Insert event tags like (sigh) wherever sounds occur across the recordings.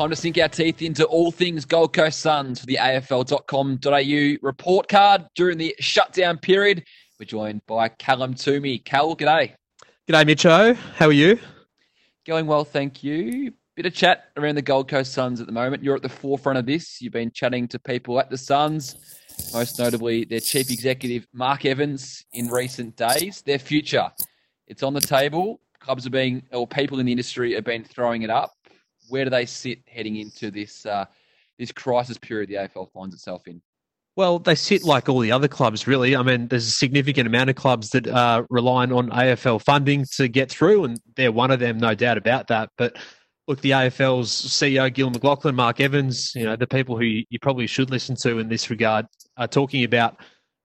Time to sink our teeth into all things Gold Coast Suns for the AFL.com.au report card during the shutdown period. We're joined by Callum Twomey. Cal, g'day. G'day, Mitcho. How are you? Going well, thank you. Bit of chat around the Gold Coast Suns at the moment. You're at the forefront of this. You've been chatting to people at the Suns, most notably their chief executive, Mark Evans, in recent days. Their future, it's on the table. Clubs are being, or people in the industry have been throwing it up where do they sit heading into this uh, this crisis period the AFL finds itself in? Well, they sit like all the other clubs, really. I mean, there's a significant amount of clubs that are relying on AFL funding to get through, and they're one of them, no doubt about that. But look, the AFL's CEO, Gil McLachlan, Mark Evans, you know, the people who you probably should listen to in this regard are talking about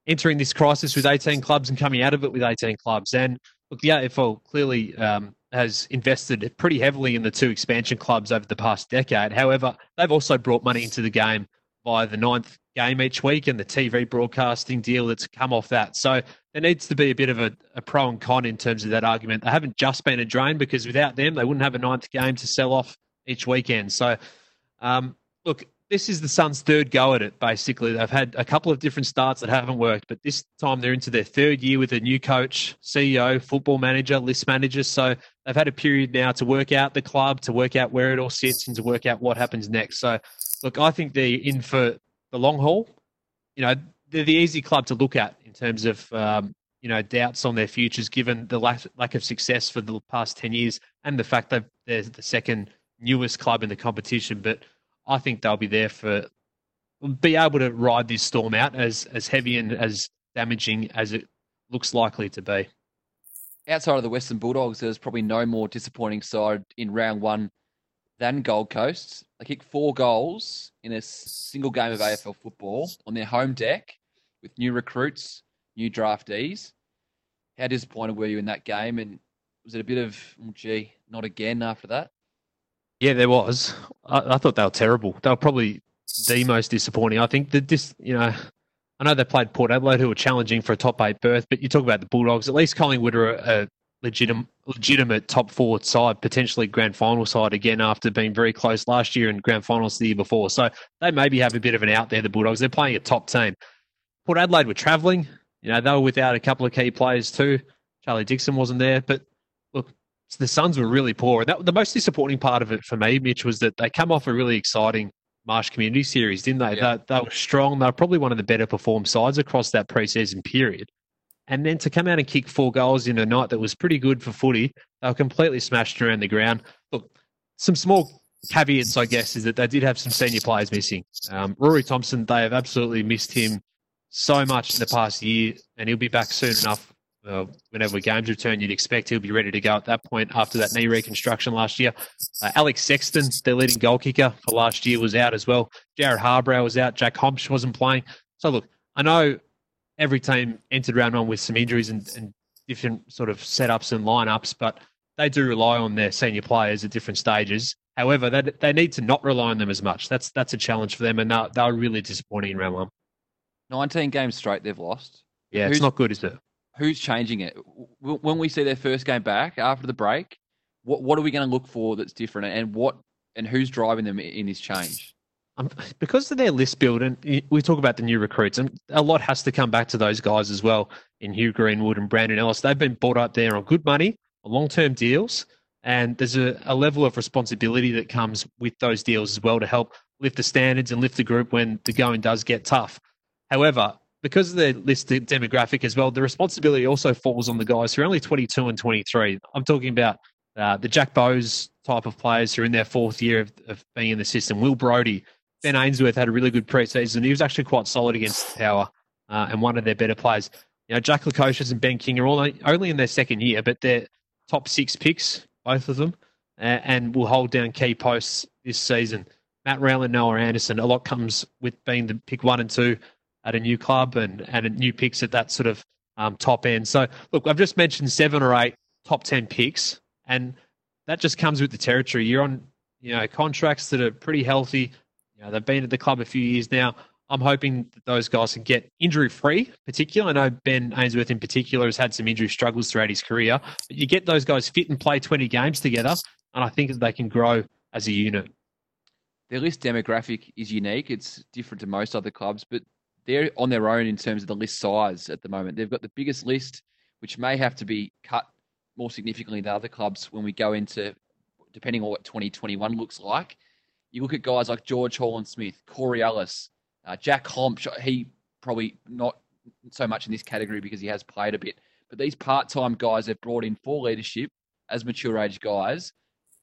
entering this crisis with 18 clubs and coming out of it with 18 clubs. And look, the AFL clearly um, has invested pretty heavily in the two expansion clubs over the past decade. However, they've also brought money into the game via the ninth game each week and the TV broadcasting deal that's come off that. So there needs to be a bit of a, a, pro and con in terms of that argument. They haven't just been a drain because without them, they wouldn't have a ninth game to sell off each weekend. So, um, look, this is the Suns' third go at it, basically. They've had a couple of different starts that haven't worked, but this time they're into their third year with a new coach, CEO, football manager, list manager. So they've had a period now to work out the club, to work out where it all sits, and to work out what happens next. So, look, I think they're in for the long haul. You know, they're the easy club to look at in terms of, um, you know, doubts on their futures given the lack, lack of success for the past 10 years and the fact that they're the second newest club in the competition. But I think they'll be there for be able to ride this storm out as as heavy and as damaging as it looks likely to be. Outside of the Western Bulldogs, there's probably no more disappointing side in round one than Gold Coast. They kicked four goals in a single game of AFL football on their home deck with new recruits, new draftees. How disappointed were you in that game? And was it a bit of, oh, gee, not again after that? Yeah, there was. I, I, thought they were terrible. They were probably the most disappointing. I think that this, you know, I know they played Port Adelaide, who were challenging for a top eight berth, but you talk about the Bulldogs. At least Collingwood are a, a legitimate, legitimate top four side, potentially grand final side again after being very close last year and grand finals the year before. So they maybe have a bit of an out there. The Bulldogs. They're playing a top team. Port Adelaide were travelling. You know, they were without a couple of key players too. Charlie Dixon wasn't there, but look, the Suns were really poor. And that, the most disappointing part of it for me, Mitch, was that they come off a really exciting Marsh Community Series, didn't they? Yeah. They, they were strong. They were probably one of the better performed sides across that preseason period. And then to come out and kick four goals in a night that was pretty good for footy, they were completely smashed around the ground. Look, some small caveats, I guess, is that they did have some senior players missing. Um, Rory Thompson, they have absolutely missed him so much in the past year, and he'll be back soon enough uh, whenever games return, you'd expect he'll be ready to go at that point after that knee reconstruction last year. Uh, Alex Sexton, their leading goal kicker for last year, was out as well. Jarrod Harbrow was out. Jack Hombsch wasn't playing. So, look, I know every team entered round one with some injuries and, and different sort of setups and lineups, but they do rely on their senior players at different stages. However, they, they need to not rely on them as much. That's that's a challenge for them, and they're, they're really disappointing in round one. 19 games straight they've lost. Yeah, Who's, it's not good, is it? Who's changing it? When we see their first game back after the break, what what are we going to look for that's different, and what and who's driving them in this change? Um, because of their list building, we talk about the new recruits, and a lot has to come back to those guys as well. In Hugh Greenwood and Brandon Ellis, they've been bought up there on good money, on long term deals, and there's a, a level of responsibility that comes with those deals as well to help lift the standards and lift the group when the going does get tough. However, because of their listed demographic as well, the responsibility also falls on the guys who are only 22 and 23. I'm talking about uh, the Jack Bowes type of players who are in their fourth year of, of, being in the system. Will Brodie, Ben Ainsworth had a really good preseason. He was actually quite solid against Power uh, and one of their better players. You know, Jack Lukosius and Ben King are all only in their second year, but they're top six picks, both of them, uh, and will hold down key posts this season. Matt Rowell, Noah Anderson, a lot comes with being the pick one and two at a new club and, and new picks at that sort of um, top end. So, look, I've just mentioned seven or eight top 10 picks, and that just comes with the territory. You're on, you know, contracts that are pretty healthy. You know, they've been at the club a few years now. I'm hoping that those guys can get injury free, particularly. I know Ben Ainsworth in particular has had some injury struggles throughout his career, but you get those guys fit and play 20 games together, and I think that they can grow as a unit. their list demographic is unique. It's different to most other clubs, but they're on their own in terms of the list size at the moment. They've got the biggest list, which may have to be cut more significantly than other clubs when we go into, depending on what 2021 looks like. You look at guys like George Horlin-Smith, Corey Ellis, uh, Jack Hombsch. He probably not so much in this category because he has played a bit, but these part-time guys they've brought in for leadership as mature age guys.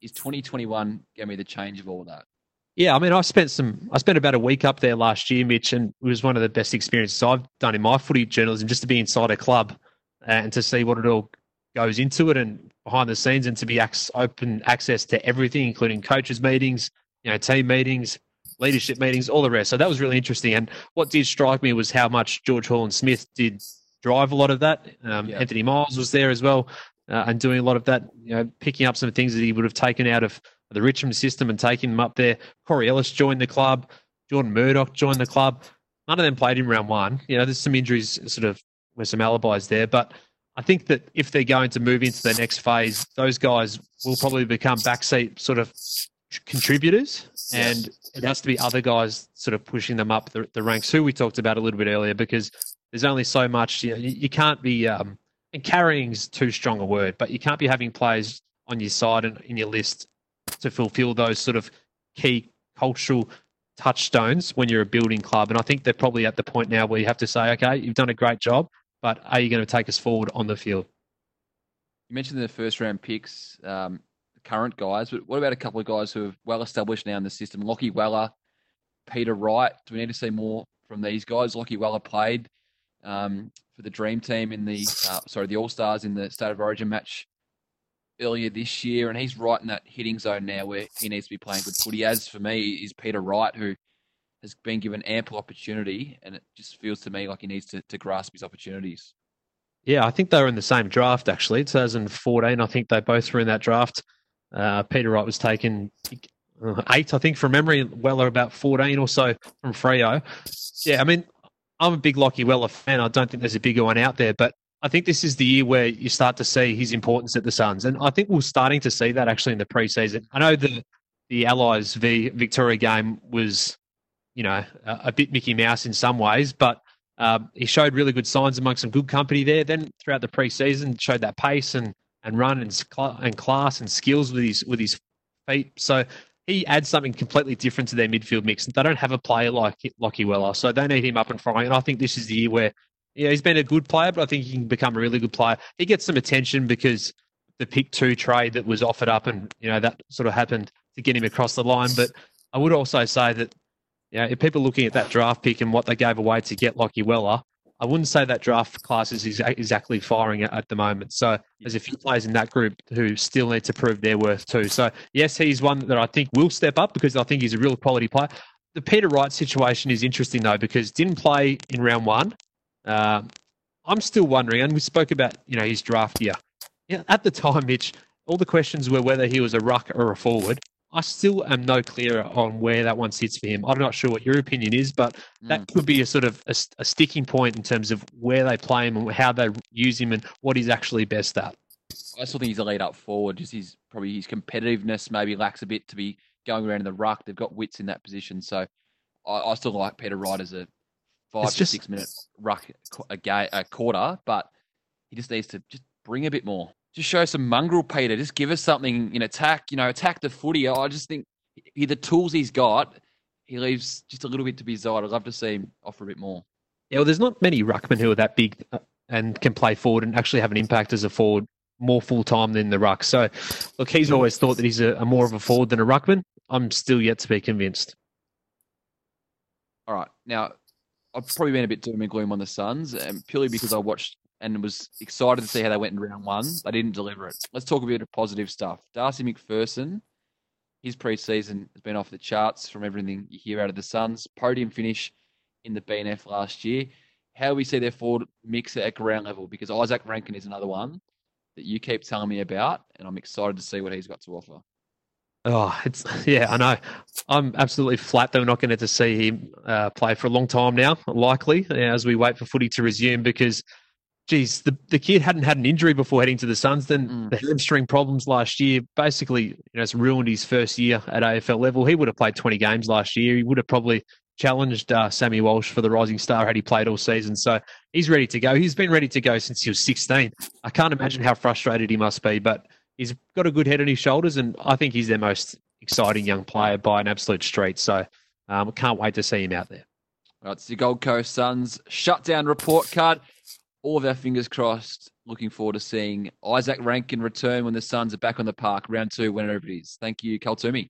Is 2021 going to be the change of all that? Yeah, I mean, I spent some. I spent about a week up there last year, Mitch, and it was one of the best experiences I've done in my footy journalism. Just to be inside a club and to see what it all goes into it and behind the scenes, and to be open access to everything, including coaches' meetings, you know, team meetings, leadership meetings, all the rest. So that was really interesting. And what did strike me was how much George Horlin-Smith did drive a lot of that. Um, yeah. Anthony Miles was there as well, uh, and doing a lot of that. You know, picking up some things that he would have taken out of the Richmond system and taking them up there. Corey Ellis joined the club. Jordan Murdoch joined the club. None of them played in round one. You know, there's some injuries, sort of, with some alibis there. But I think that if they're going to move into the next phase, those guys will probably become backseat sort of contributors. And it has to be other guys sort of pushing them up the, the ranks, who we talked about a little bit earlier, because there's only so much. You, know, you, you can't be, um, and carrying's too strong a word, but you can't be having players on your side and in your list to fulfill those sort of key cultural touchstones when you're a building club. And I think they're probably at the point now where you have to say, okay, you've done a great job, but are you going to take us forward on the field? You mentioned the first round picks, um, current guys, but what about a couple of guys who are well established now in the system? Lachie Weller, Peter Wright. Do we need to see more from these guys? Lachie Weller played um, for the Dream Team in the uh, sorry the All Stars in the State of Origin match earlier this year, and he's right in that hitting zone now where he needs to be playing good footy. As for me, is Peter Wright, who has been given ample opportunity, and it just feels to me like he needs to, to grasp his opportunities. Yeah, I think they were in the same draft actually, 2014. I think they both were in that draft. Uh, Peter Wright was taken uh, eight, I think, from memory. Weller about 14 or so from Freo. Yeah, I mean, I'm a big Lachie Weller fan. I don't think there's a bigger one out there, but I think this is the year where you start to see his importance at the Suns, and I think we're starting to see that actually in the preseason. I know the the Allies v Victoria game was, you know, a, a bit Mickey Mouse in some ways, but um, he showed really good signs among some good company there. Then throughout the preseason, showed that pace and and run and and class and skills with his with his feet. So he adds something completely different to their midfield mix. And they don't have a player like Lachie Weller, so they need him up and frying. And I think this is the year where yeah, he's been a good player, but I think he can become a really good player. He gets some attention because the pick two trade that was offered up, and you know that sort of happened to get him across the line. But I would also say that, you know, if people are looking at that draft pick and what they gave away to get Lachie Weller, I wouldn't say that draft class is exactly firing at, at the moment. So there's a few players in that group who still need to prove their worth too. So yes, he's one that I think will step up because I think he's a real quality player. The Peter Wright situation is interesting though because didn't play in round one, uh, I'm still wondering, and we spoke about you know his draft year. Yeah, at the time, Mitch, all the questions were whether he was a ruck or a forward. I still am no clearer on where that one sits for him. I'm not sure what your opinion is, but that mm. could be a sort of a, a, sticking point in terms of where they play him and how they use him and what he's actually best at. I still think he's a lead up forward. Just his probably his competitiveness maybe lacks a bit to be going around in the ruck. They've got Witts in that position, so I, I still like Peter Wright as a five it's to just... six minute ruck a, ga- a quarter, but he just needs to just bring a bit more. Just show some mongrel, Peter. Just give us something in attack. You know, attack the footy. I just think he, the tools he's got, he leaves just a little bit to be desired. I'd love to see him offer a bit more. Yeah, well, there's not many ruckmen who are that big uh, and can play forward and actually have an impact as a forward more full time than the ruck. So, look, he's always thought that he's a, a more of a forward than a ruckman. I'm still yet to be convinced. All right. Now, I've probably been a bit doom and gloom on the Suns, and purely because I watched and was excited to see how they went in round one. They didn't deliver it. Let's talk a bit of positive stuff. Darcy Macpherson, his preseason has been off the charts from everything you hear out of the Suns. Podium finish in the BNF last year. How we see their forward mix at ground level? Because Izak Rankine is another one that you keep telling me about, and I'm excited to see what he's got to offer. Oh, it's (laughs) yeah, I know. I'm absolutely flat that we're not going to, see him uh, play for a long time now, likely as we wait for footy to resume. Because geez, the, the kid hadn't had an injury before heading to the Suns. Then Mm. the hamstring problems last year basically, you know, it's ruined his first year at AFL level. He would have played 20 games last year. He would have probably challenged uh, Sammy Walsh for the Rising Star had he played all season. So he's ready to go. He's been ready to go since he was 16. I can't imagine how frustrated he must be, but he's got a good head on his shoulders, and I think he's their most exciting young player by an absolute street. So um, can't wait to see him out there. It's the Gold Coast Suns shutdown report card. All of our fingers crossed. Looking forward to seeing Izak Rankine return when the Suns are back on the park, round two, whenever it is. Thank you, Cal Twomey.